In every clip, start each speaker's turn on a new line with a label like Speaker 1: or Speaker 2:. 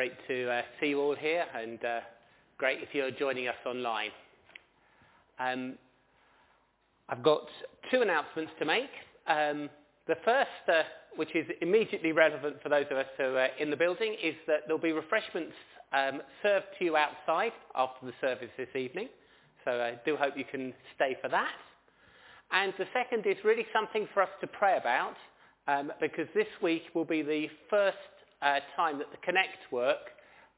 Speaker 1: Great to uh, see you all here and uh, great if you're joining us online. Um, I've got two announcements to make. Um, the first, uh, which is immediately relevant for those of us who are in the building, is that there'll be refreshments um, served to you outside after the service this evening. So I do hope you can stay for that. And the second is really something for us to pray about um, because this week will be the first uh, time that the Connect work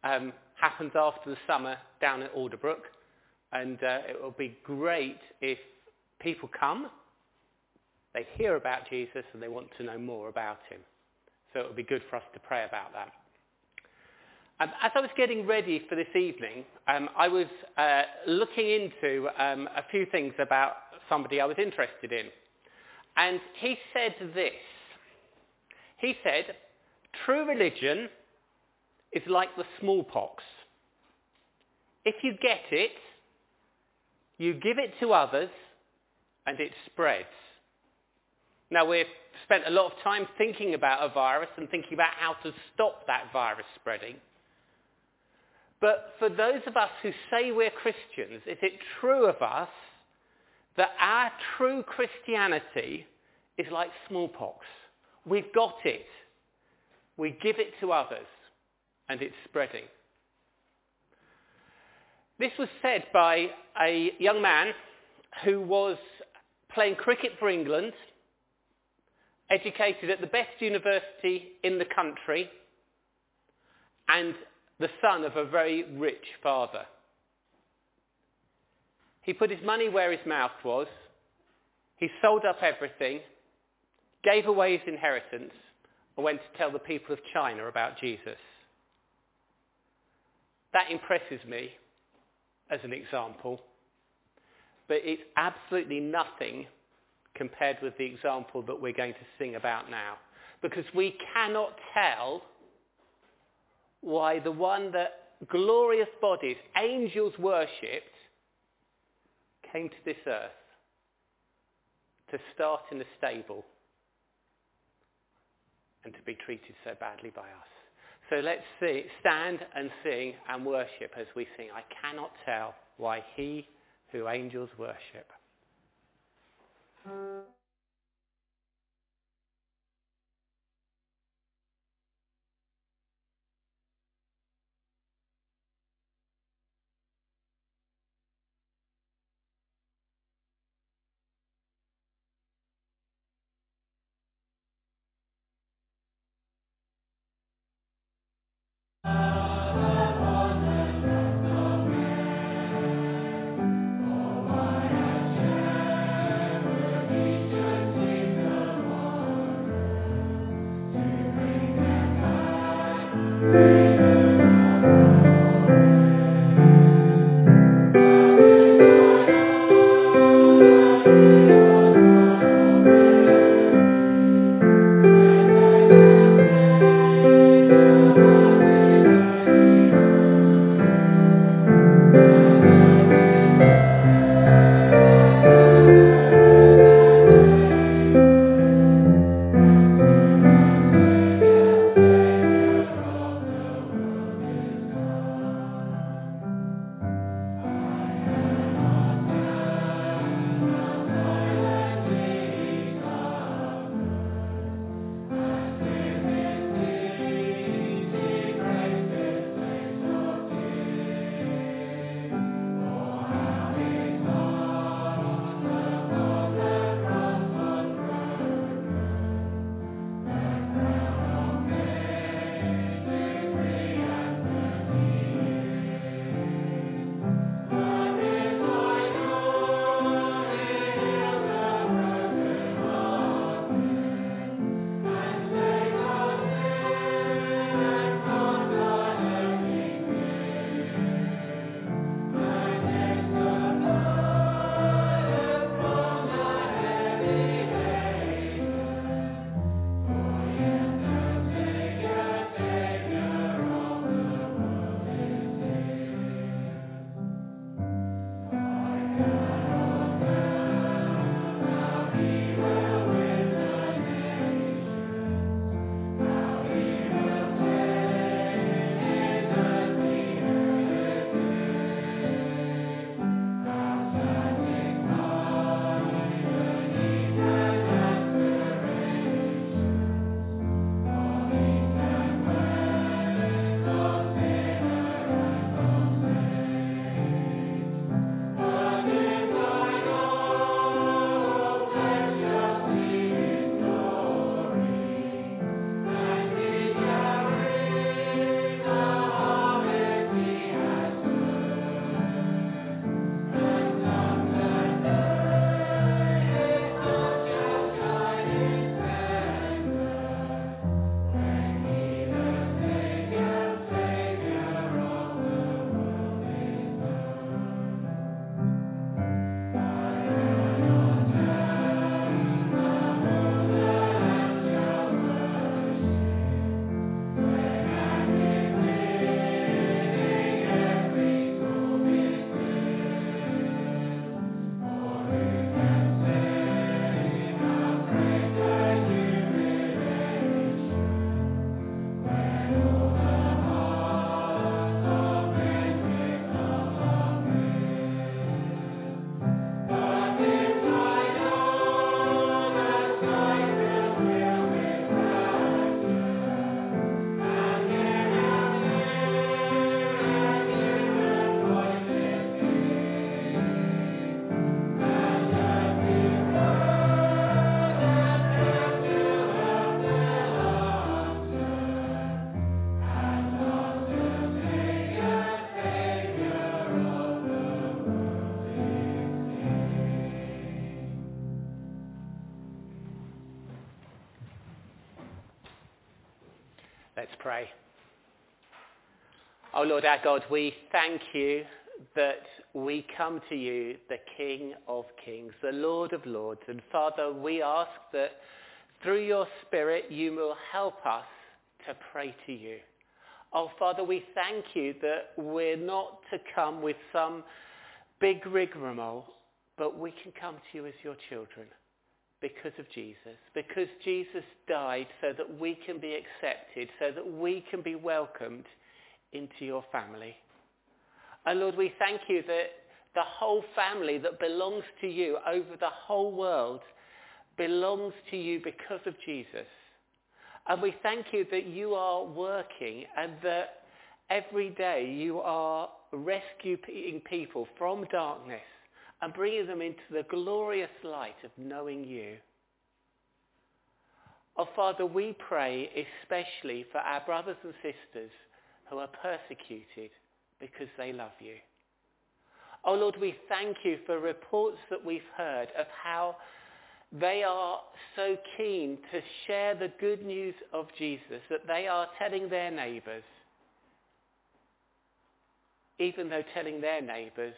Speaker 1: um, happens after the summer down at Alderbrook. And uh, it will be great if people come, they hear about Jesus and they want to know more about him. So it would be good for us to pray about that. Um, as I was getting ready for this evening, um, I was uh, looking into um, a few things about somebody I was interested in. And he said this. He said, true religion is like the smallpox. If you get it, you give it to others and it spreads. Now we've spent a lot of time thinking about a virus and thinking about how to stop that virus spreading. But for those of us who say we're Christians, is it true of us that our true Christianity is like smallpox? We've got it. We give it to others and it's spreading. This was said by a young man who was playing cricket for England, educated at the best university in the country, and the son of a very rich father. He put his money where his mouth was. He sold up everything, gave away his inheritance, and went to tell the people of China about Jesus. That impresses me as an example, but it's absolutely nothing compared with the example that we're going to sing about now. Because we cannot tell why the one that glorious bodies, angels worshipped, came to this earth to start in a stable and to be treated so badly by us. So let's see, stand and sing and worship as we sing. I cannot tell why he who angels worship. Pray. Oh Lord our God, we thank you that we come to you, the King of Kings, the Lord of Lords. And Father, we ask that through your Spirit you will help us to pray to you. Oh Father, we thank you that we're not to come with some big rigmarole, but we can come to you as your children because of Jesus, because Jesus died so that we can be accepted, so that we can be welcomed into your family. And Lord, we thank you that the whole family that belongs to you over the whole world belongs to you because of Jesus. And we thank you that you are working and that every day you are rescuing people from darkness and bringing them into the glorious light of knowing you. Oh, Father, we pray especially for our brothers and sisters who are persecuted because they love you. Oh, Lord, we thank you for reports that we've heard of how they are so keen to share the good news of Jesus that they are telling their neighbours, even though telling their neighbours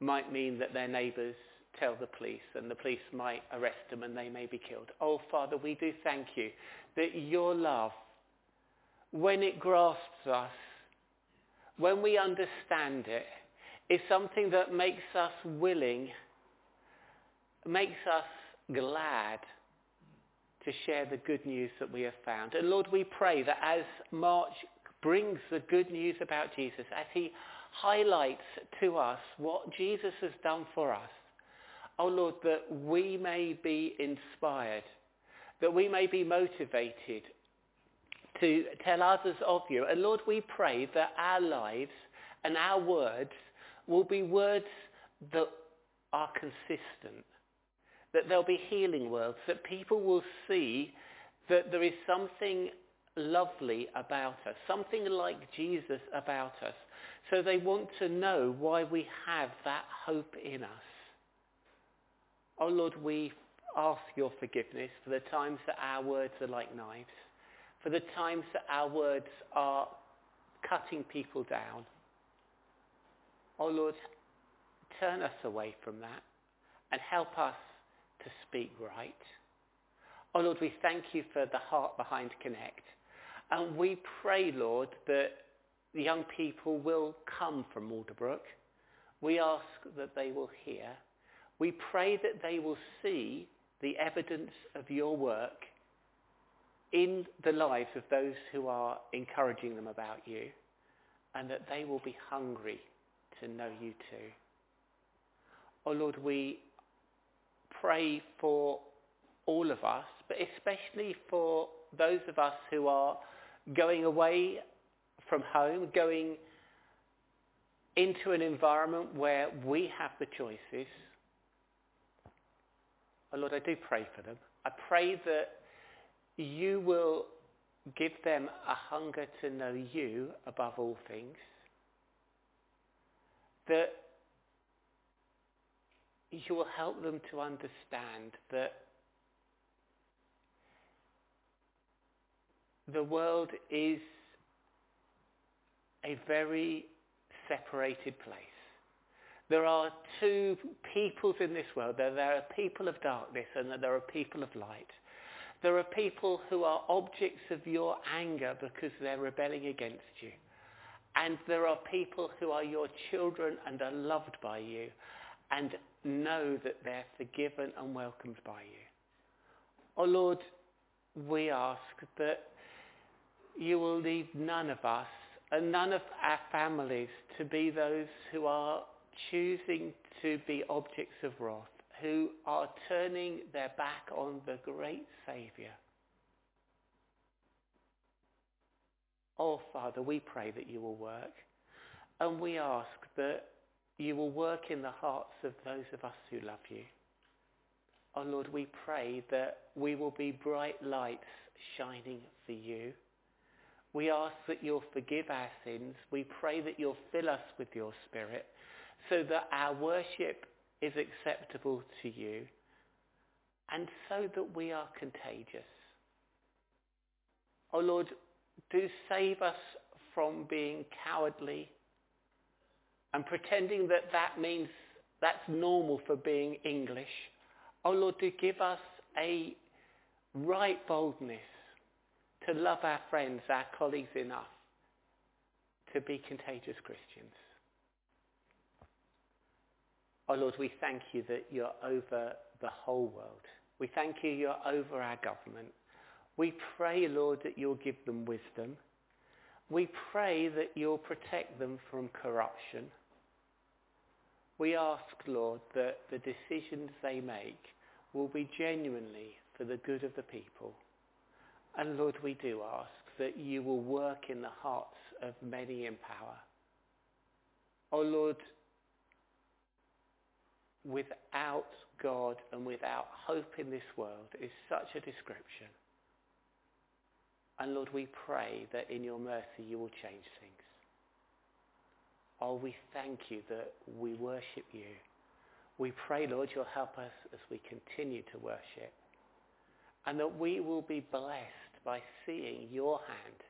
Speaker 1: might mean that their neighbours tell the police and the police might arrest them and they may be killed. Oh, Father, we do thank you that your love, when it grasps us, when we understand it, is something that makes us willing, makes us glad to share the good news that we have found. And Lord, we pray that as Mark brings the good news about Jesus, as he highlights to us what Jesus has done for us. Oh Lord, that we may be inspired, that we may be motivated to tell others of you. And Lord, we pray that our lives and our words will be words that are consistent, that there'll be healing words, that people will see that there is something lovely about us, something like Jesus about us, so they want to know why we have that hope in us. Oh Lord, we ask your forgiveness for the times that our words are like knives, for the times that our words are cutting people down. Oh Lord, turn us away from that and help us to speak right. Oh Lord, we thank you for the heart behind Connect. And we pray, Lord, that the young people will come from Alderbrook. We ask that they will hear. We pray that they will see the evidence of your work in the lives of those who are encouraging them about you and that they will be hungry to know you too. Oh Lord, we pray for all of us, but especially for those of us who are going away from home, going into an environment where we have the choices. Oh Lord, I do pray for them. I pray that you will give them a hunger to know you above all things. That you will help them to understand that the world is a very separated place. There are two peoples in this world. There, are people of darkness and there are people of light. There are people who are objects of your anger because they're rebelling against you. And there are people who are your children and are loved by you and know that they're forgiven and welcomed by you. Oh Lord, we ask that you will leave none of us and none of our families to be those who are choosing to be objects of wrath, who are turning their back on the great Saviour. Oh, Father, we pray that you will work. And we ask that you will work in the hearts of those of us who love you. Oh, Lord, we pray that we will be bright lights shining for you. We ask that you'll forgive our sins. We pray that you'll fill us with your Spirit so that our worship is acceptable to you and so that we are contagious. Oh Lord, do save us from being cowardly and pretending that that means that's normal for being English. Oh Lord, do give us a right boldness to love our friends, our colleagues enough to be contagious Christians. Oh Lord, we thank you that you're over the whole world. We thank you you're over our government. We pray, Lord, that you'll give them wisdom. We pray that you'll protect them from corruption. We ask, Lord, that the decisions they make will be genuinely for the good of the people. And Lord, we do ask that you will work in the hearts of many in power. Oh Lord, without God and without hope in this world is such a description. And Lord, we pray that in your mercy you will change things. Oh, we thank you that we worship you. We pray, Lord, you'll help us as we continue to worship. And that we will be blessed by seeing your hand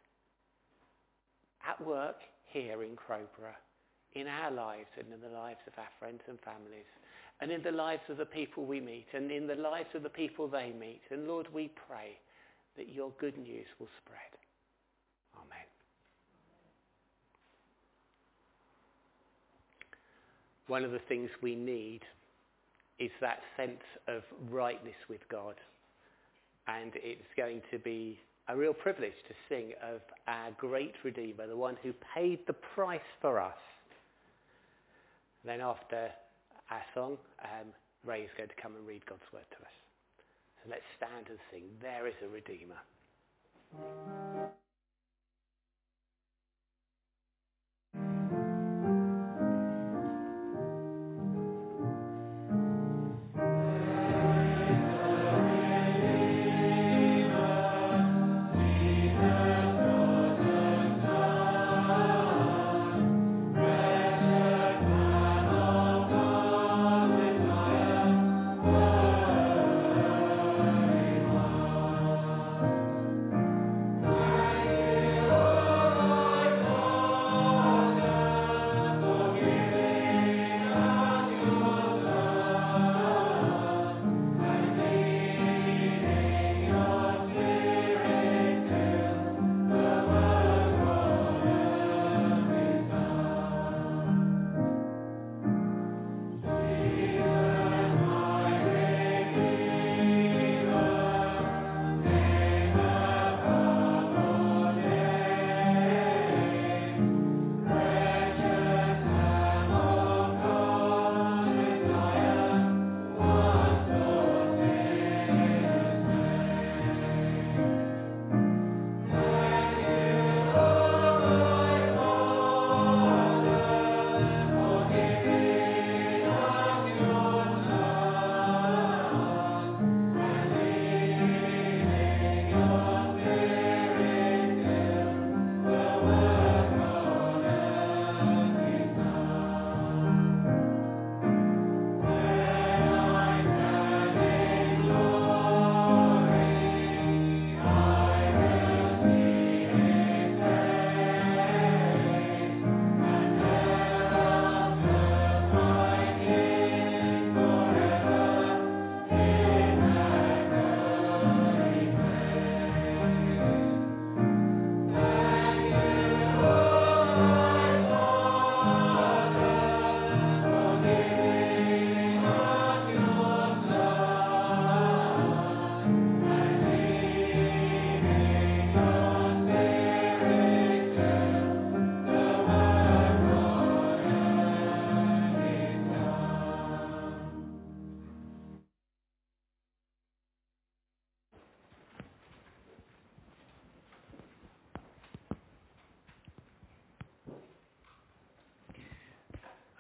Speaker 1: at work here in Crowborough, in our lives and in the lives of our friends and families, and in the lives of the people we meet, and in the lives of the people they meet. And Lord, we pray that your good news will spread. Amen. One of the things we need is that sense of rightness with God. And it's going to be a real privilege to sing of our great Redeemer, the one who paid the price for us. Then after our song, um, Ray is going to come and read God's word to us. So let's stand and sing, There is a Redeemer.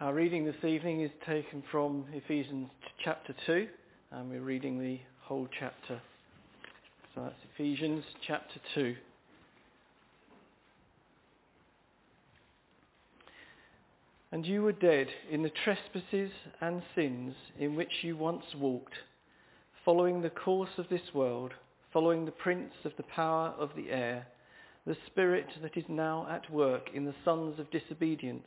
Speaker 2: Our reading this evening is taken from Ephesians chapter 2, and we're reading the whole chapter. So that's Ephesians chapter 2. And you were dead in the trespasses and sins in which you once walked, following the course of this world, following the prince of the power of the air, the spirit that is now at work in the sons of disobedience,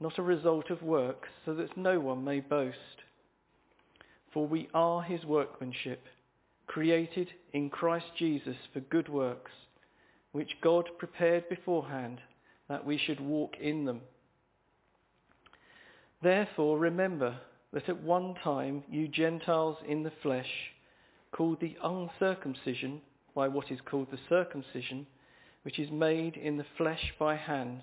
Speaker 2: not a result of works, so that no one may boast. For we are his workmanship, created in Christ Jesus for good works, which God prepared beforehand that we should walk in them. Therefore remember that at one time you Gentiles in the flesh, called the uncircumcision by what is called the circumcision, which is made in the flesh by hands.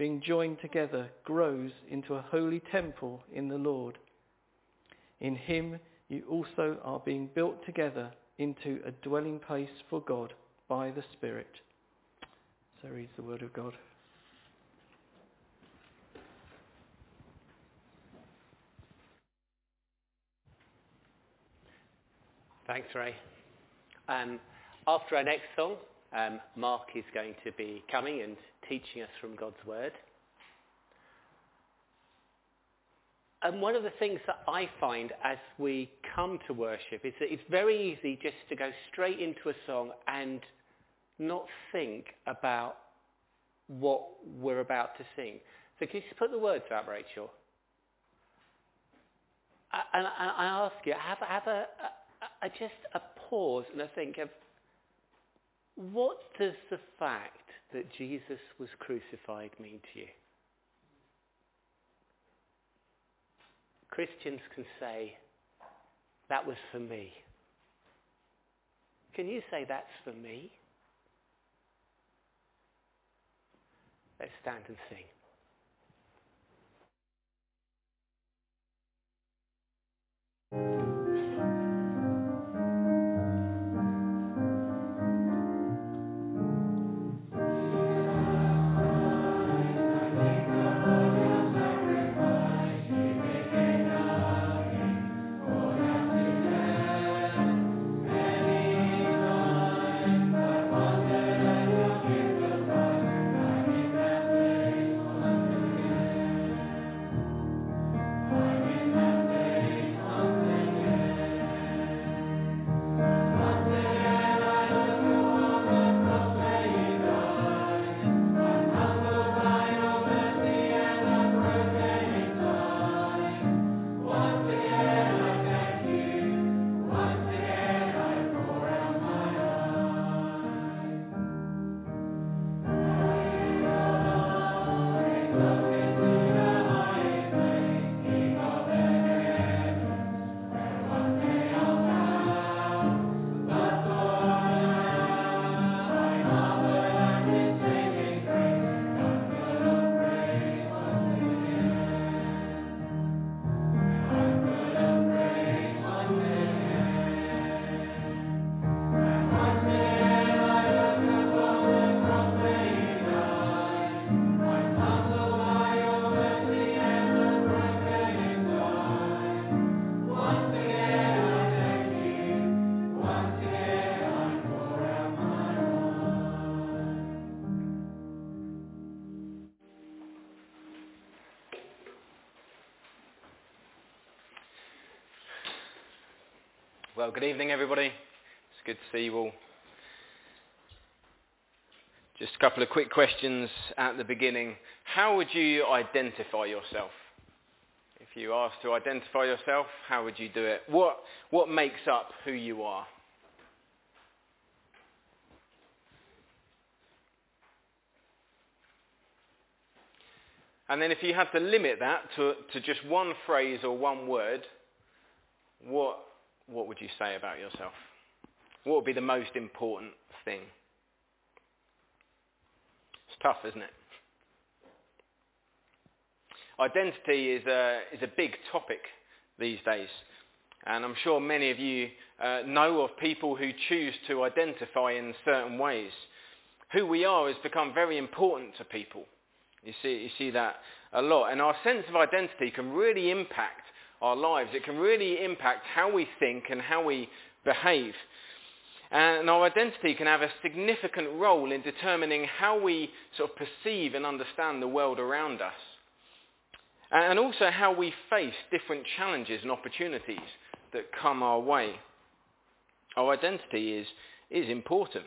Speaker 2: being joined together, grows into a holy temple in the Lord. In him you also are being built together into a dwelling place for God by the Spirit. So reads the word of God.
Speaker 1: Thanks, Ray. Um, after our next song, um, Mark is going to be coming and teaching us from God's Word. And one of the things that I find as we come to worship is that it's very easy just to go straight into a song and not think about what we're about to sing. So can you just put the words out, Rachel? And I ask you, have, have a, a, a, just a pause and a think of what does the fact that Jesus was crucified mean to you? Christians can say, that was for me. Can you say that's for me? Let's stand and sing.
Speaker 3: Well, good evening, everybody. It's good to see you all. Just a couple of quick questions at the beginning. How would you identify yourself? If you asked to identify yourself, how would you do it? What, what makes up who you are? And then if you had to limit that to, to just one phrase or one word, what, what would you say about yourself? What would be the most important thing? It's tough, isn't it? Identity is a, is a big topic these days. And I'm sure many of you uh, know of people who choose to identify in certain ways. Who we are has become very important to people. You see, you see that a lot. And our sense of identity can really impact our lives. It can really impact how we think and how we behave. And our identity can have a significant role in determining how we sort of perceive and understand the world around us. And also how we face different challenges and opportunities that come our way. Our identity is, is important.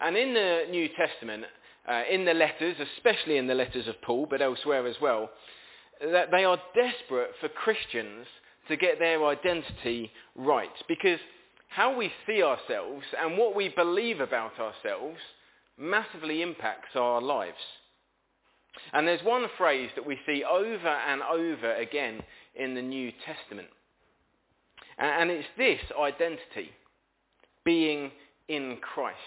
Speaker 3: And in the New Testament, uh, in the letters, especially in the letters of Paul, but elsewhere as well, that they are desperate for Christians to get their identity right. Because how we see ourselves and what we believe about ourselves massively impacts our lives. And there's one phrase that we see over and over again in the New Testament. And it's this identity, being in Christ.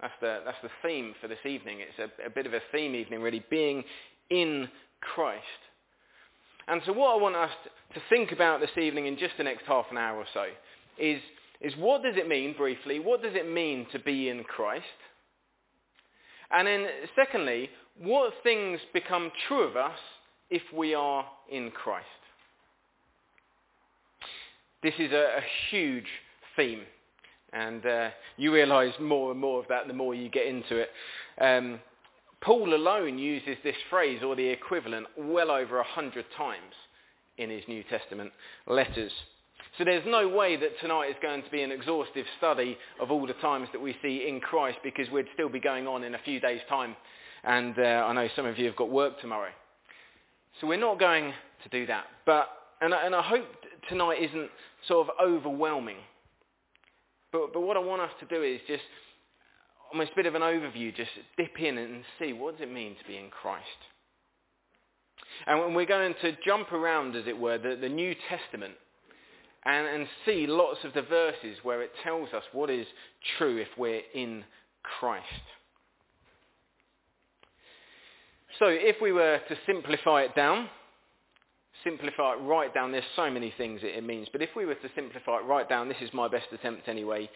Speaker 3: That's the, that's the theme for this evening. It's a, a bit of a theme evening, really, being in Christ. And so what I want us to think about this evening in just the next half an hour or so is, is what does it mean, briefly, what does it mean to be in Christ? And then secondly, what things become true of us if we are in Christ? This is a, a huge theme. And uh, you realise more and more of that the more you get into it. Um, Paul alone uses this phrase or the equivalent well over a hundred times in his New Testament letters. So there's no way that tonight is going to be an exhaustive study of all the times that we see in Christ because we'd still be going on in a few days' time. And uh, I know some of you have got work tomorrow. So we're not going to do that. But, and, and I hope tonight isn't sort of overwhelming. But, but what I want us to do is just almost a bit of an overview, just dip in and see what does it mean to be in Christ. And we're going to jump around, as it were, the, the New Testament and, and see lots of the verses where it tells us what is true if we're in Christ. So if we were to simplify it down, simplify it right down, there's so many things it means, but if we were to simplify it right down, this is my best attempt anyway,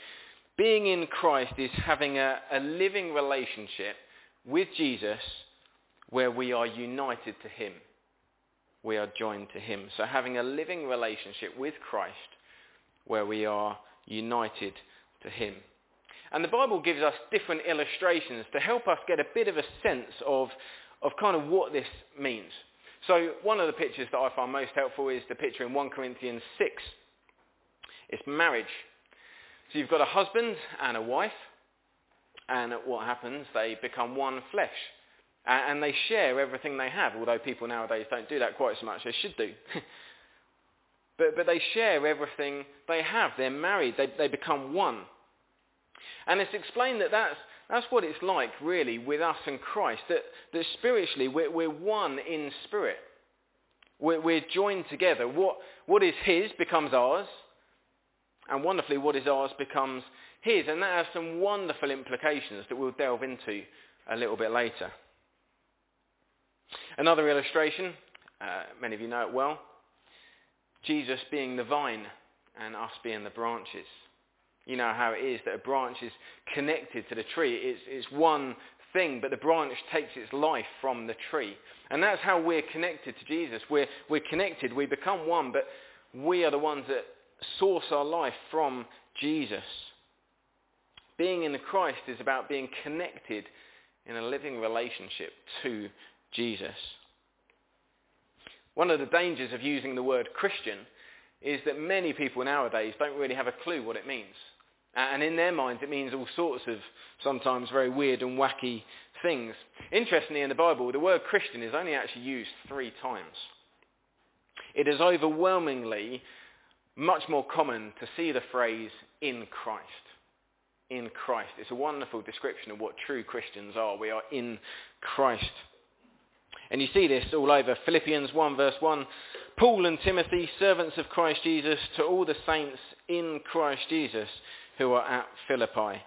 Speaker 3: being in Christ is having a, a living relationship with Jesus where we are united to him. We are joined to him. So having a living relationship with Christ where we are united to him. And the Bible gives us different illustrations to help us get a bit of a sense of, of kind of what this means. So one of the pictures that I find most helpful is the picture in 1 Corinthians 6. It's marriage. So you've got a husband and a wife, and what happens? They become one flesh. And they share everything they have, although people nowadays don't do that quite so much. They should do. but, but they share everything they have. They're married. They, they become one. And it's explained that that's, that's what it's like, really, with us and Christ, that, that spiritually we're, we're one in spirit. We're, we're joined together. What, what is his becomes ours, and wonderfully, what is ours becomes his. And that has some wonderful implications that we'll delve into a little bit later. Another illustration, uh, many of you know it well, Jesus being the vine and us being the branches. You know how it is that a branch is connected to the tree. It's, it's one thing, but the branch takes its life from the tree. And that's how we're connected to Jesus. We're, we're connected, we become one, but we are the ones that source our life from Jesus. Being in the Christ is about being connected in a living relationship to Jesus. One of the dangers of using the word Christian is that many people nowadays don't really have a clue what it means. And in their minds, it means all sorts of sometimes very weird and wacky things. Interestingly, in the Bible, the word Christian is only actually used three times. It is overwhelmingly much more common to see the phrase in Christ. In Christ. It's a wonderful description of what true Christians are. We are in Christ. And you see this all over Philippians 1 verse 1. Paul and Timothy, servants of Christ Jesus, to all the saints in Christ Jesus who are at Philippi.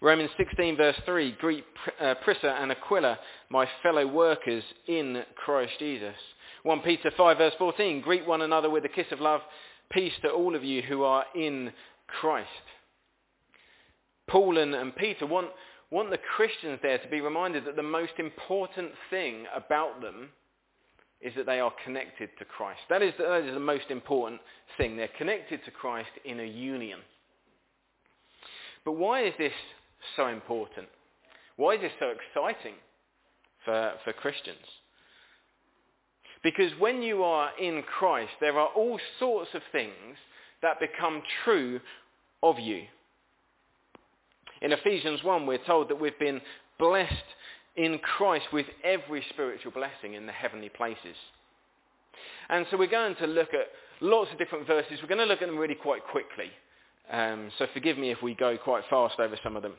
Speaker 3: Romans 16 verse 3, greet uh, Prisca and Aquila, my fellow workers in Christ Jesus. 1 Peter 5 verse 14, greet one another with a kiss of love, peace to all of you who are in Christ. Paul and, and Peter want, want the Christians there to be reminded that the most important thing about them is that they are connected to Christ. That is, that is the most important thing. They're connected to Christ in a union. But why is this so important? Why is this so exciting for, for Christians? Because when you are in Christ, there are all sorts of things that become true of you. In Ephesians 1, we're told that we've been blessed in Christ with every spiritual blessing in the heavenly places. And so we're going to look at lots of different verses. We're going to look at them really quite quickly. Um, so forgive me if we go quite fast over some of them.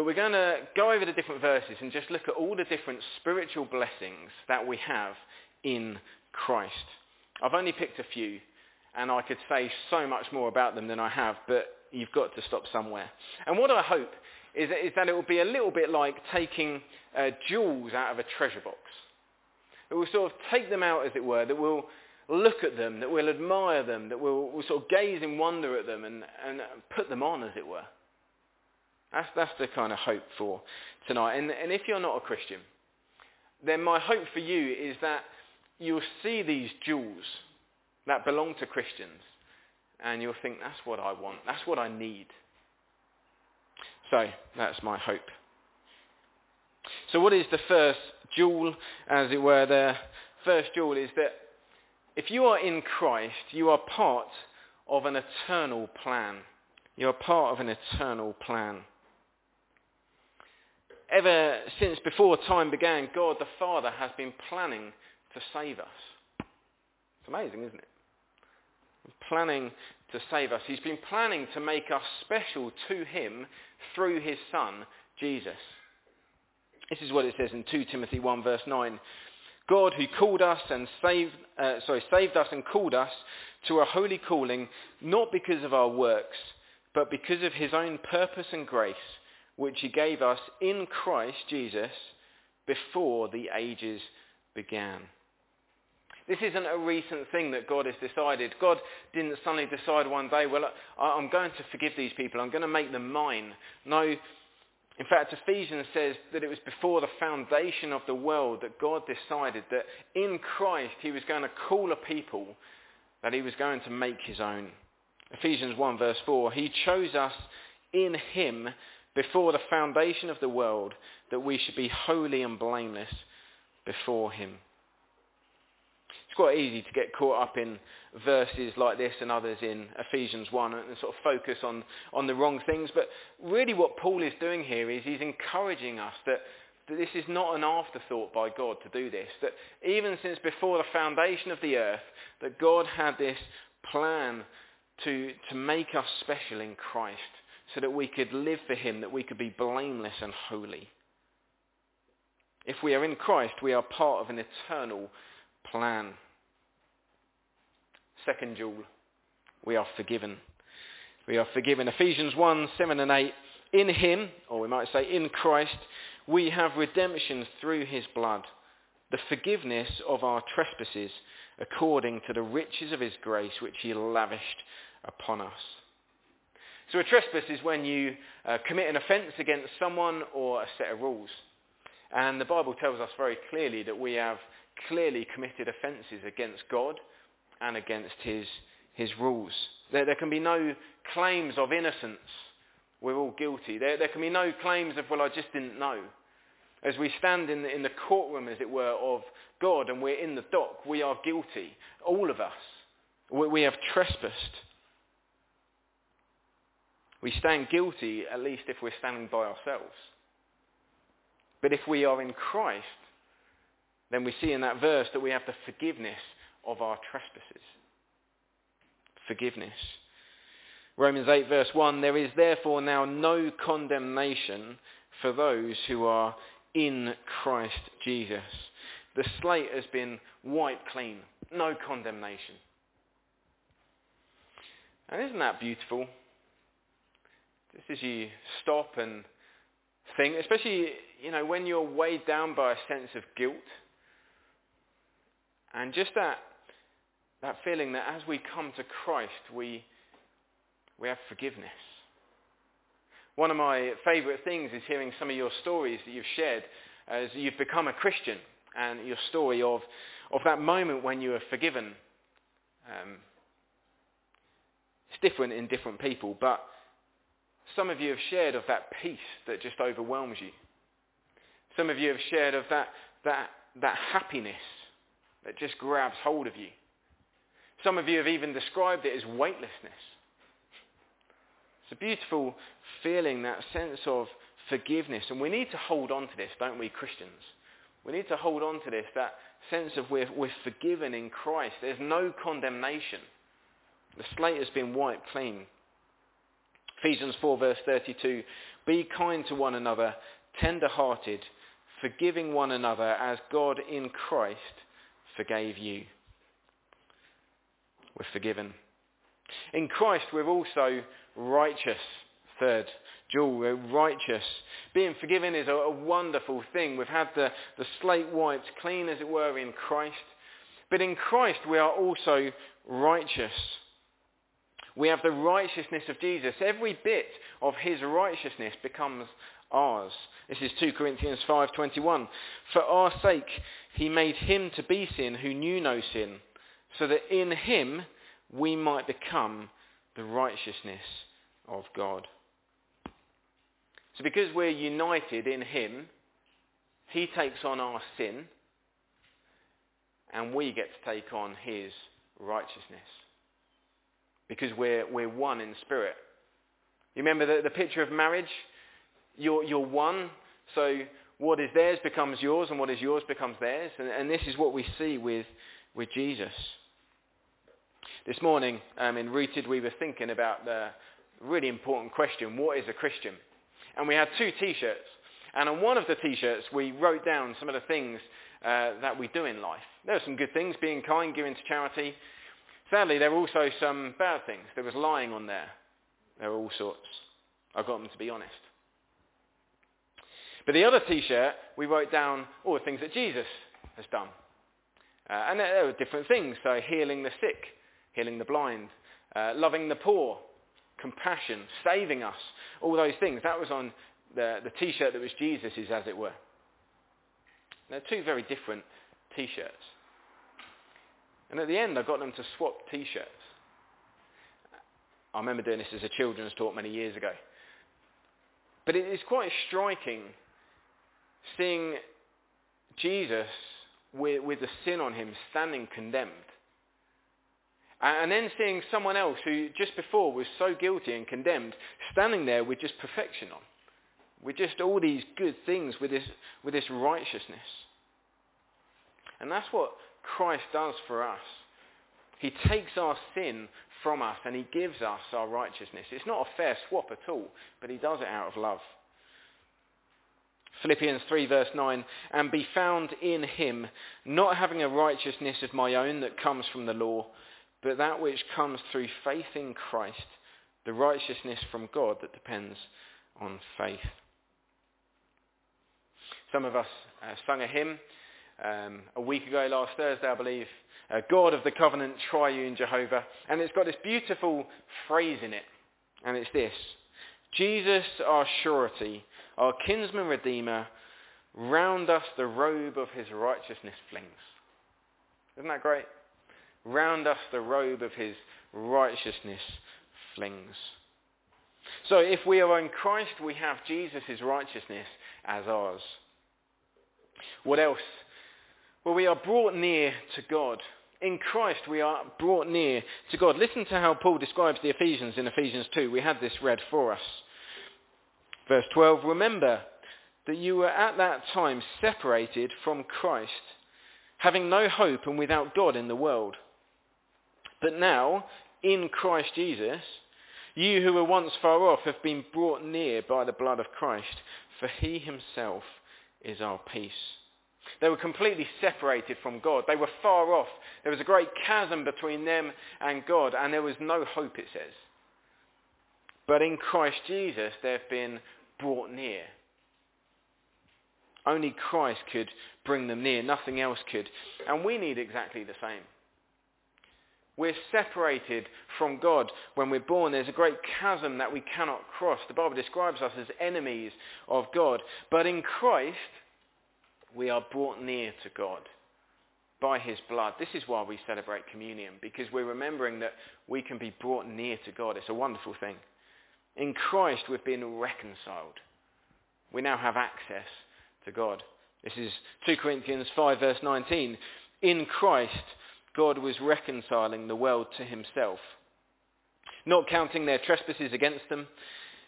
Speaker 3: But we're going to go over the different verses and just look at all the different spiritual blessings that we have in Christ. I've only picked a few, and I could say so much more about them than I have, but you've got to stop somewhere. And what I hope is that, is that it will be a little bit like taking uh, jewels out of a treasure box. It will sort of take them out, as it were, that we'll look at them, that we'll admire them, that we'll, we'll sort of gaze in wonder at them and, and put them on, as it were. That's, that's the kind of hope for tonight. And, and if you're not a Christian, then my hope for you is that you'll see these jewels that belong to Christians and you'll think, that's what I want. That's what I need. So that's my hope. So what is the first jewel, as it were? The first jewel is that if you are in Christ, you are part of an eternal plan. You are part of an eternal plan. Ever since before time began, God the Father has been planning to save us. It's amazing, isn't it? Planning to save us. He's been planning to make us special to him through his Son, Jesus. This is what it says in 2 Timothy 1 verse 9. God who called us and saved, uh, sorry, saved us and called us to a holy calling, not because of our works, but because of his own purpose and grace, which he gave us in Christ Jesus before the ages began. This isn't a recent thing that God has decided. God didn't suddenly decide one day, well, I'm going to forgive these people. I'm going to make them mine. No, in fact, Ephesians says that it was before the foundation of the world that God decided that in Christ he was going to call a people that he was going to make his own. Ephesians 1 verse 4, he chose us in him before the foundation of the world that we should be holy and blameless before him. It's quite easy to get caught up in verses like this and others in Ephesians 1 and sort of focus on, on the wrong things. But really what Paul is doing here is he's encouraging us that, that this is not an afterthought by God to do this. That even since before the foundation of the earth, that God had this plan to, to make us special in Christ so that we could live for him, that we could be blameless and holy. If we are in Christ, we are part of an eternal plan. Second jewel, we are forgiven. We are forgiven. Ephesians 1, 7 and 8. In him, or we might say in Christ, we have redemption through his blood, the forgiveness of our trespasses according to the riches of his grace which he lavished upon us. So a trespass is when you uh, commit an offence against someone or a set of rules. And the Bible tells us very clearly that we have clearly committed offences against God and against his, his rules. There, there can be no claims of innocence. We're all guilty. There, there can be no claims of, well, I just didn't know. As we stand in the, in the courtroom, as it were, of God and we're in the dock, we are guilty. All of us. We, we have trespassed. We stand guilty, at least if we're standing by ourselves. But if we are in Christ, then we see in that verse that we have the forgiveness of our trespasses. Forgiveness. Romans 8 verse 1, there is therefore now no condemnation for those who are in Christ Jesus. The slate has been wiped clean. No condemnation. And isn't that beautiful? Just as you stop and think, especially, you know, when you're weighed down by a sense of guilt, and just that, that feeling that as we come to Christ, we, we have forgiveness. One of my favourite things is hearing some of your stories that you've shared as you've become a Christian and your story of, of that moment when you were forgiven. Um, it's different in different people, but some of you have shared of that peace that just overwhelms you. Some of you have shared of that, that, that happiness that just grabs hold of you. Some of you have even described it as weightlessness. It's a beautiful feeling, that sense of forgiveness. And we need to hold on to this, don't we, Christians? We need to hold on to this, that sense of we're, we're forgiven in Christ. There's no condemnation. The slate has been wiped clean. Ephesians 4 verse 32, be kind to one another, tender-hearted, forgiving one another as God in Christ forgave you. We're forgiven. In Christ we're also righteous. Third, Jewel, we're righteous. Being forgiven is a, a wonderful thing. We've had the, the slate wiped clean, as it were, in Christ. But in Christ we are also righteous. We have the righteousness of Jesus. Every bit of his righteousness becomes ours. This is 2 Corinthians 5:21. For our sake he made him to be sin who knew no sin, so that in him we might become the righteousness of God. So because we're united in him, he takes on our sin and we get to take on his righteousness. Because we're, we're one in spirit. You remember the, the picture of marriage? You're, you're one, so what is theirs becomes yours and what is yours becomes theirs. And, and this is what we see with, with Jesus. This morning um, in Rooted we were thinking about the really important question, what is a Christian? And we had two t-shirts. And on one of the t-shirts we wrote down some of the things uh, that we do in life. There are some good things, being kind, giving to charity. Sadly, there were also some bad things. There was lying on there. There were all sorts. I got them to be honest. But the other t-shirt, we wrote down all the things that Jesus has done. Uh, and there were different things. So healing the sick, healing the blind, uh, loving the poor, compassion, saving us, all those things. That was on the, the t-shirt that was Jesus's, as it were. They're two very different t-shirts. And at the end, I got them to swap t-shirts. I remember doing this as a children's talk many years ago. But it is quite striking seeing Jesus with, with the sin on him standing condemned. And then seeing someone else who just before was so guilty and condemned, standing there with just perfection on. With just all these good things, with this, with this righteousness. And that's what Christ does for us. He takes our sin from us and he gives us our righteousness. It's not a fair swap at all, but he does it out of love. Philippians 3 verse 9, and be found in him, not having a righteousness of my own that comes from the law, but that which comes through faith in Christ, the righteousness from God that depends on faith. Some of us uh, sung a hymn um, a week ago, last Thursday, I believe, uh, God of the covenant, triune Jehovah, and it's got this beautiful phrase in it, and it's this, Jesus our surety, our kinsman redeemer, round us the robe of his righteousness flings. Isn't that great? round us the robe of his righteousness flings. So if we are in Christ, we have Jesus' righteousness as ours. What else? Well, we are brought near to God In Christ we are brought near to God. Listen to how Paul describes the Ephesians in Ephesians 2. We had this read for us. Verse 12, remember that you were at that time separated from Christ, having no hope and without God in the world. But now, in Christ Jesus, you who were once far off have been brought near by the blood of Christ, for he himself is our peace. They were completely separated from God. They were far off. There was a great chasm between them and God, and there was no hope, it says. But in Christ Jesus, they've been brought near. Only Christ could bring them near. Nothing else could. And we need exactly the same. We're separated from God when we're born. There's a great chasm that we cannot cross. The Bible describes us as enemies of God. But in Christ, we are brought near to God by his blood. This is why we celebrate communion, because we're remembering that we can be brought near to God. It's a wonderful thing. In Christ, we've been reconciled. We now have access to God. This is 2 Corinthians 5 verse 19. In Christ, God was reconciling the world to himself, not counting their trespasses against them,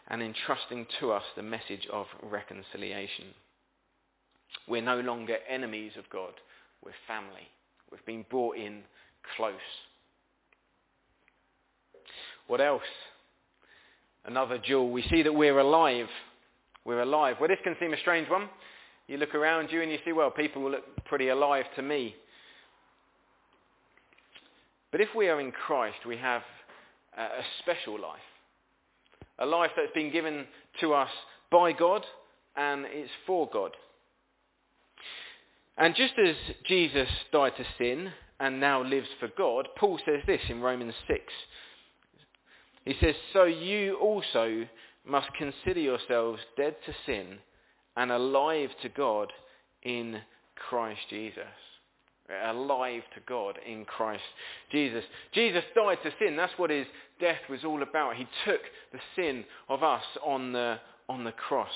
Speaker 3: and entrusting to us the message of reconciliation. We're no longer enemies of God. We're family. We've been brought in close. What else? Another jewel. We see that we're alive. We're alive. Well, this can seem a strange one. You look around you and you see, well, people look pretty alive to me. But if we are in Christ, we have a special life. A life that's been given to us by God and it's for God. And just as Jesus died to sin and now lives for God, Paul says this in Romans 6. He says, So you also must consider yourselves dead to sin and alive to God in Christ Jesus. Alive to God in Christ Jesus. Jesus died to sin. That's what his death was all about. He took the sin of us on the, on the cross.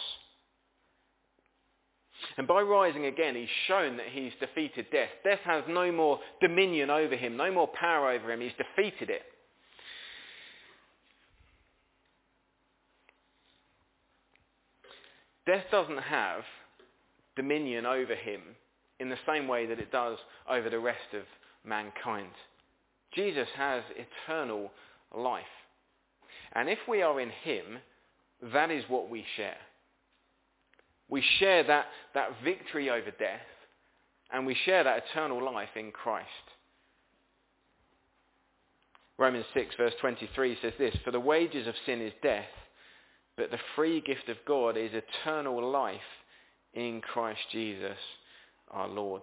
Speaker 3: And by rising again, he's shown that he's defeated death. Death has no more dominion over him, no more power over him. He's defeated it. Death doesn't have dominion over him in the same way that it does over the rest of mankind. Jesus has eternal life. And if we are in him, that is what we share. We share that, that victory over death, and we share that eternal life in Christ. Romans 6 verse 23 says this, For the wages of sin is death, but the free gift of God is eternal life in Christ Jesus our Lord.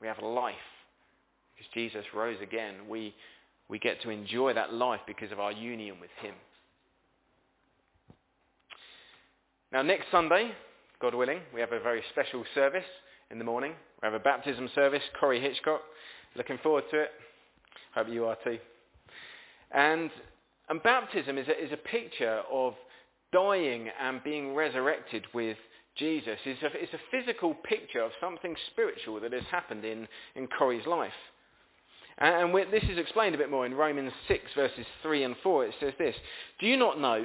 Speaker 3: We have life because Jesus rose again. We, we get to enjoy that life because of our union with him. Now next Sunday, God willing, we have a very special service in the morning. We have a baptism service, Corrie Hitchcock. Looking forward to it. Hope you are too. And, and baptism is a, is a picture of dying and being resurrected with Jesus. It's a, it's a physical picture of something spiritual that has happened in, in Corrie's life. And, this is explained a bit more in Romans 6 verses 3 and 4. It says this, Do you not know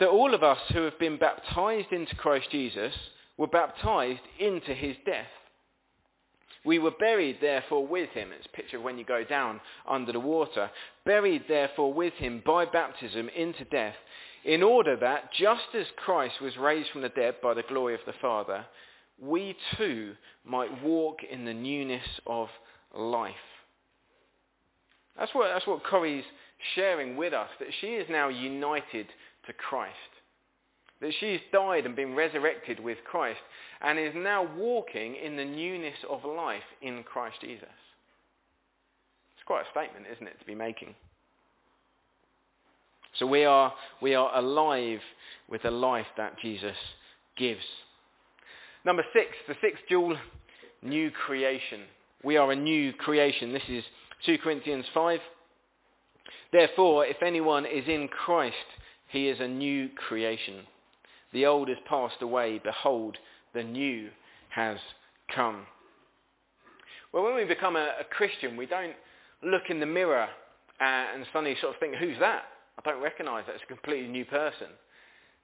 Speaker 3: that all of us who have been baptized into Christ Jesus were baptized into his death. We were buried therefore with him. It's a picture of when you go down under the water. Buried therefore with him by baptism into death, in order that just as Christ was raised from the dead by the glory of the Father, we too might walk in the newness of life. That's what, that's what Corrie's sharing with us, that she is now united to Christ. That she's died and been resurrected with Christ and is now walking in the newness of life in Christ Jesus. It's quite a statement, isn't it, to be making? So we are, we are alive with the life that Jesus gives. Number six, the sixth jewel, new creation. We are a new creation. This is 2 Corinthians 5. Therefore, if anyone is in Christ, he is a new creation. The old has passed away. Behold, the new has come. Well, when we become a, a Christian, we don't look in the mirror and suddenly sort of think, who's that? I don't recognize that. It's a completely new person.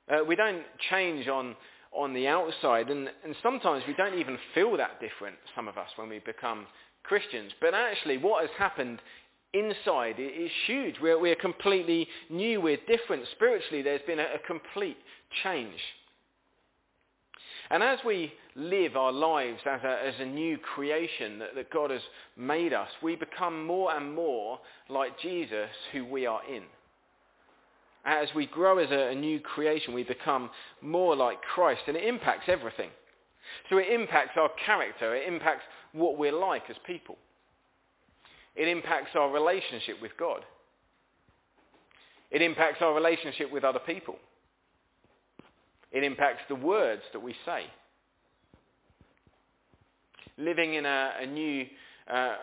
Speaker 3: Uh, we don't change on, on the outside, and, and sometimes we don't even feel that different, some of us, when we become Christians. But actually, what has happened inside is huge. We're, we're completely new. We're different. Spiritually, there's been a, a complete change. And as we live our lives as a, as a new creation that, that God has made us, we become more and more like Jesus who we are in. As we grow as a, a new creation, we become more like Christ, and it impacts everything. So it impacts our character, it impacts what we're like as people. It impacts our relationship with God. It impacts our relationship with other people. It impacts the words that we say. Living in a, a new, uh, uh,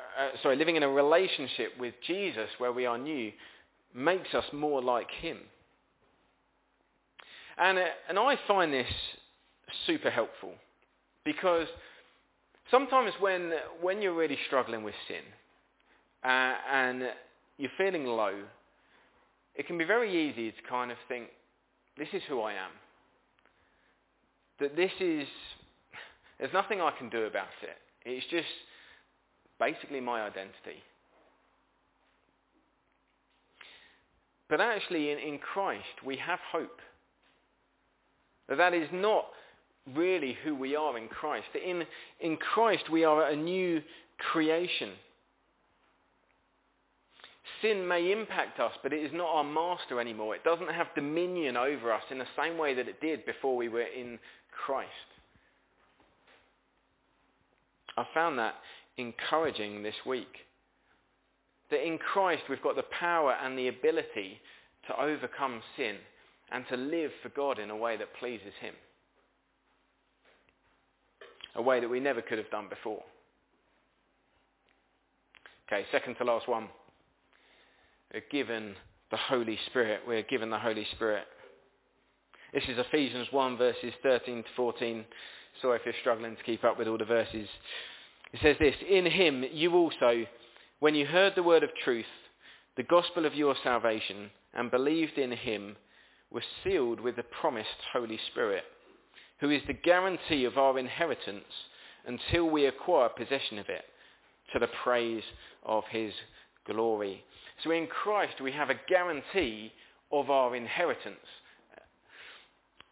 Speaker 3: sorry, living in a relationship with Jesus where we are new makes us more like him. And, uh, and I find this super helpful because sometimes when, when you're really struggling with sin uh, and you're feeling low, it can be very easy to kind of think, this is who I am. That this is, there's nothing I can do about it. It's just basically my identity. But actually in, in Christ we have hope. That that is not really who we are in Christ. In, in Christ we are a new creation. Sin may impact us, but it is not our master anymore. It doesn't have dominion over us in the same way that it did before we were in Christ. I found that encouraging this week. That in Christ we've got the power and the ability to overcome sin and to live for God in a way that pleases him. A way that we never could have done before. Okay, second to last one. We're given the Holy Spirit. We're given the Holy Spirit. This is Ephesians 1 verses 13 to 14. Sorry if you're struggling to keep up with all the verses. It says this, In him you also, when you heard the word of truth, the gospel of your salvation, and believed in him, were sealed with the promised Holy Spirit, who is the guarantee of our inheritance until we acquire possession of it, to the praise of his glory. So in Christ we have a guarantee of our inheritance.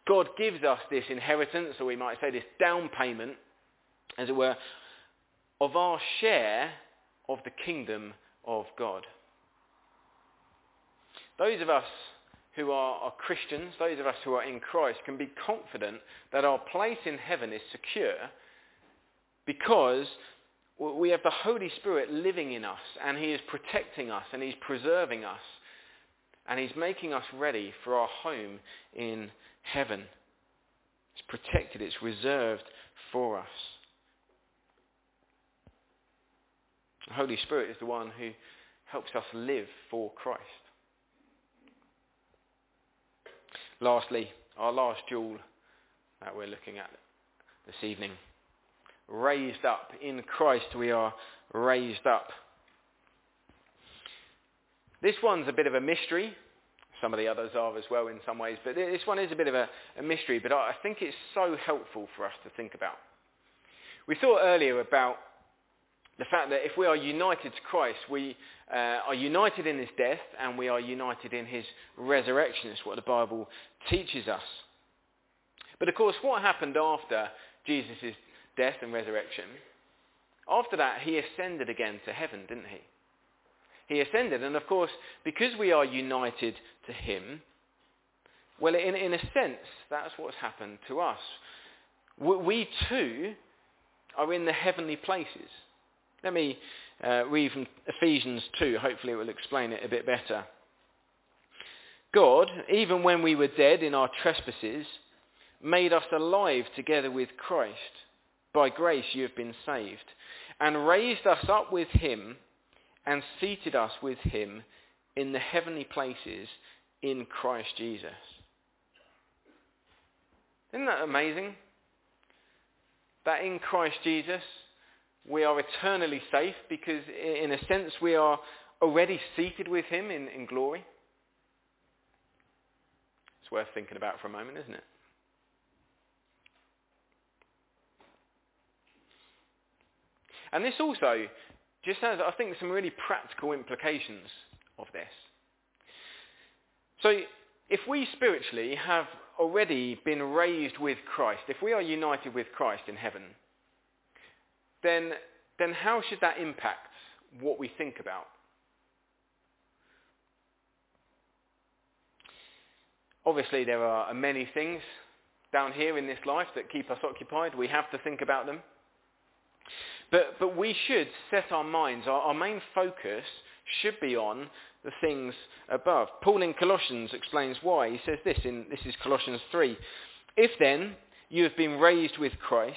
Speaker 3: God gives us this inheritance, or we might say this down payment, as it were, of our share of the kingdom of God. Those of us who are, are, Christians, those of us who are in Christ, can be confident that our place in heaven is secure because we have the Holy Spirit living in us and he is protecting us and he's preserving us and he's making us ready for our home in heaven. It's protected, it's reserved for us. The Holy Spirit is the one who helps us live for Christ. Lastly, our last jewel that we're looking at this evening. Raised up. In Christ we are raised up. This one's a bit of a mystery. Some of the others are as well in some ways, but this one is a bit of a, a mystery, but I think it's so helpful for us to think about. We thought earlier about the fact that if we are united to Christ, we uh, are united in his death and we are united in his resurrection. It's what the Bible teaches us. But of course, what happened after Jesus' death and resurrection? After that, he ascended again to heaven, didn't he? He ascended, and of course, because we are united to him, well, in, in a sense, that's what's happened to us. We, we too are in the heavenly places. Let me uh, read from Ephesians 2. Hopefully it will explain it a bit better. God, even when we were dead in our trespasses, made us alive together with Christ. By grace you have been saved. And raised us up with him and seated us with him in the heavenly places in Christ Jesus. Isn't that amazing? That in Christ Jesus We are eternally safe because in a sense we are already seated with him in, in glory. It's worth thinking about for a moment, isn't it? And this also just has, I think, some really practical implications of this. So if we spiritually have already been raised with Christ, if we are united with Christ in heaven, then, then how should that impact what we think about? Obviously, there are many things down here in this life that keep us occupied. We have to think about them. But, but we should set our minds, our, our main focus should be on the things above. Paul in Colossians explains why. He says this in this is Colossians 3. If then you have been raised with Christ,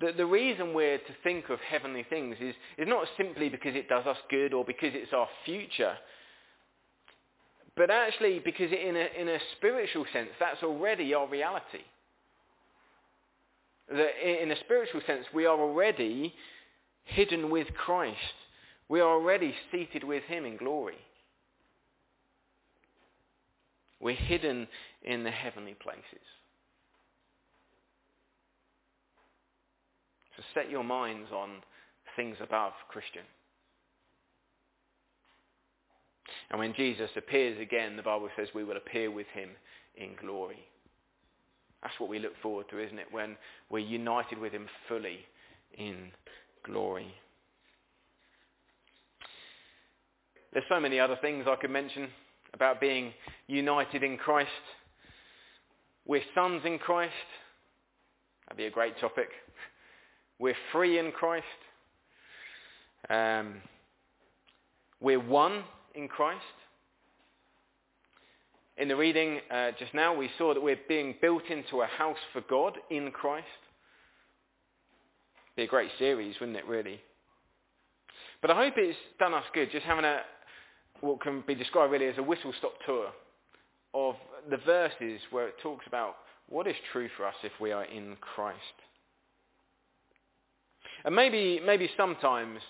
Speaker 3: the, the reason we're to think of heavenly things is, is not simply because it does us good or because it's our future, but actually because in a, in a spiritual sense, that's already our reality. That in a spiritual sense, we are already hidden with Christ. We are already seated with him in glory. We're hidden in the heavenly places. So set your minds on things above, Christian. And when Jesus appears again, the Bible says we will appear with him in glory. That's what we look forward to, isn't it? When we're united with him fully in glory. There's so many other things I could mention about being united in Christ. We're sons in Christ. That'd be a great topic. We're free in Christ. Um, we're one in Christ. In the reading uh, just now, we saw that we're being built into a house for God in Christ. Be a great series, wouldn't it, really? But I hope it's done us good, just having a, what can be described really as a whistle-stop tour of the verses where it talks about what is true for us if we are in Christ. And maybe, maybe sometimes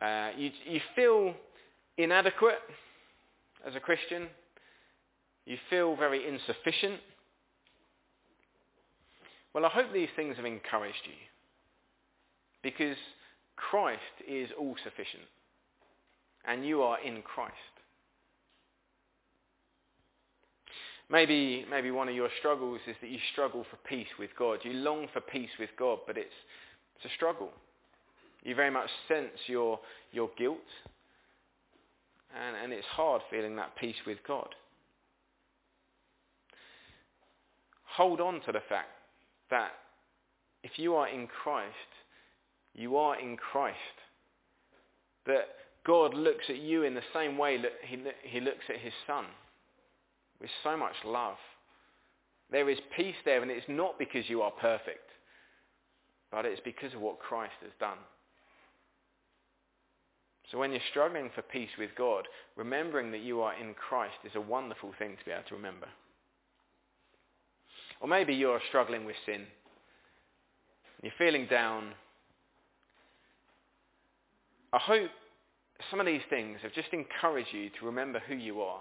Speaker 3: uh, you, you feel inadequate as a Christian. You feel very insufficient. Well, I hope these things have encouraged you because Christ is all sufficient and you are in Christ. Maybe, maybe one of your struggles is that you struggle for peace with God. You long for peace with God, but it's, it's a struggle. You very much sense your, your guilt, and, and it's hard feeling that peace with God. Hold on to the fact that if you are in Christ, you are in Christ. That God looks at you in the same way that he, he looks at his son, with so much love. There is peace there, and it's not because you are perfect, but it's because of what Christ has done. So when you're struggling for peace with God, remembering that you are in Christ is a wonderful thing to be able to remember. Or maybe you're struggling with sin. You're feeling down. I hope some of these things have just encouraged you to remember who you are.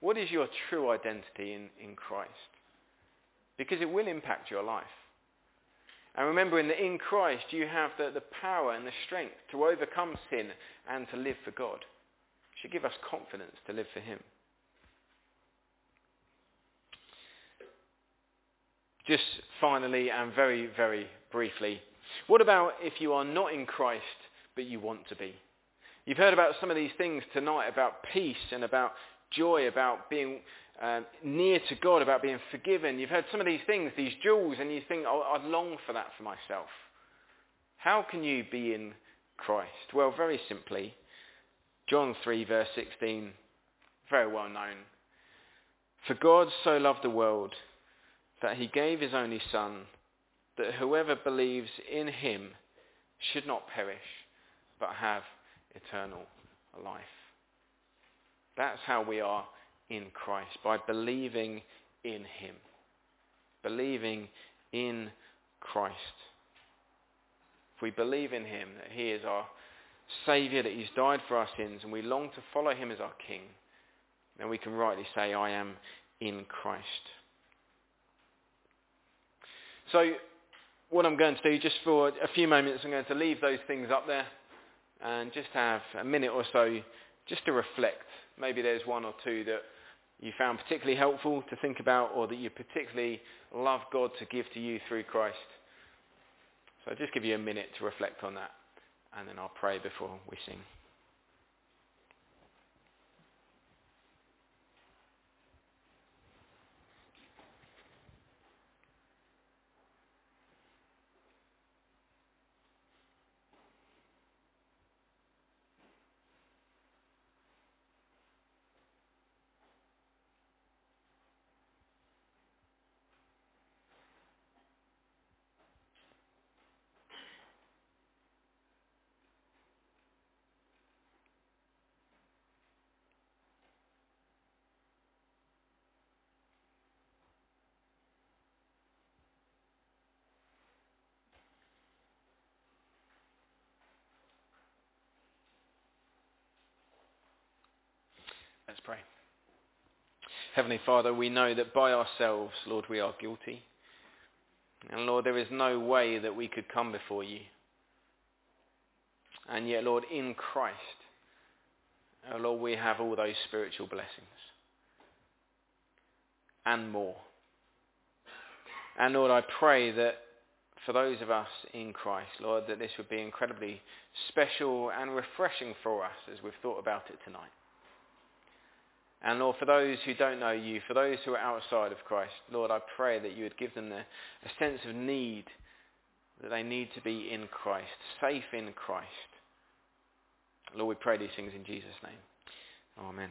Speaker 3: What is your true identity in, in Christ? Because it will impact your life. And remembering that in Christ you have the, the power and the strength to overcome sin and to live for God. It should give us confidence to live for him. Just finally and very, very briefly, what about if you are not in Christ but you want to be? You've heard about some of these things tonight about peace and about joy, about being uh, near to God, about being forgiven. You've heard some of these things, these jewels, and you think, oh, I long for that for myself. How can you be in Christ? Well, very simply, John 3 verse 16 very well known. For God so loved the world that he gave his only Son, that whoever believes in him should not perish, but have eternal life. That's how we are in Christ, by believing in him. Believing in Christ. If we believe in him, that he is our Saviour, that he's died for our sins, and we long to follow him as our King, then we can rightly say, I am in Christ. So, what I'm going to do, just for a few moments, I'm going to leave those things up there and just have a minute or so just to reflect. Maybe there's one or two that you found particularly helpful to think about or that you particularly love God to give to you through Christ. So I'll just give you a minute to reflect on that and then I'll pray before we sing. Let's pray. Heavenly Father, we know that by ourselves, Lord, we are guilty. And Lord, there is no way that we could come before you. And yet, Lord, in Christ, oh Lord, we have all those spiritual blessings. And more. And Lord, I pray that for those of us in Christ, Lord, that this would be incredibly special and refreshing for us as we've thought about it tonight. And Lord, for those who don't know you, for those who are outside of Christ, Lord, I pray that you would give them the, a sense of need, that they need to be in Christ, safe in Christ. Lord, we pray these things in Jesus' name. Amen.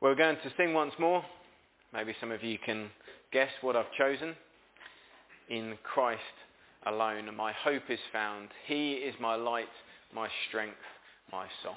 Speaker 3: We're going to sing once more. Maybe some of you can guess what I've chosen. In Christ alone, my hope is found. He is my light, my strength, my song.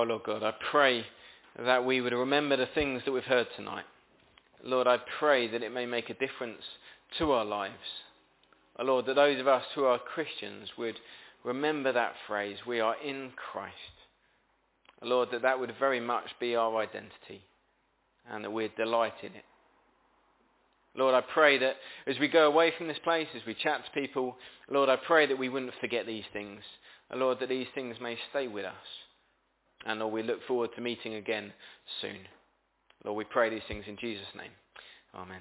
Speaker 3: Oh, Lord God, I pray that we would remember the things that we've heard tonight. Lord, I pray that it may make a difference to our lives. Oh, Lord, that those of us who are Christians would remember that phrase, we are in Christ. Oh, Lord, that that would very much be our identity and that we'd delight in it. Lord, I pray that as we go away from this place, as we chat to people, Lord, I pray that we wouldn't forget these things. And Lord, that these things may stay with us. And Lord, we look forward to meeting again soon. Lord, we pray these things in Jesus' name. Amen.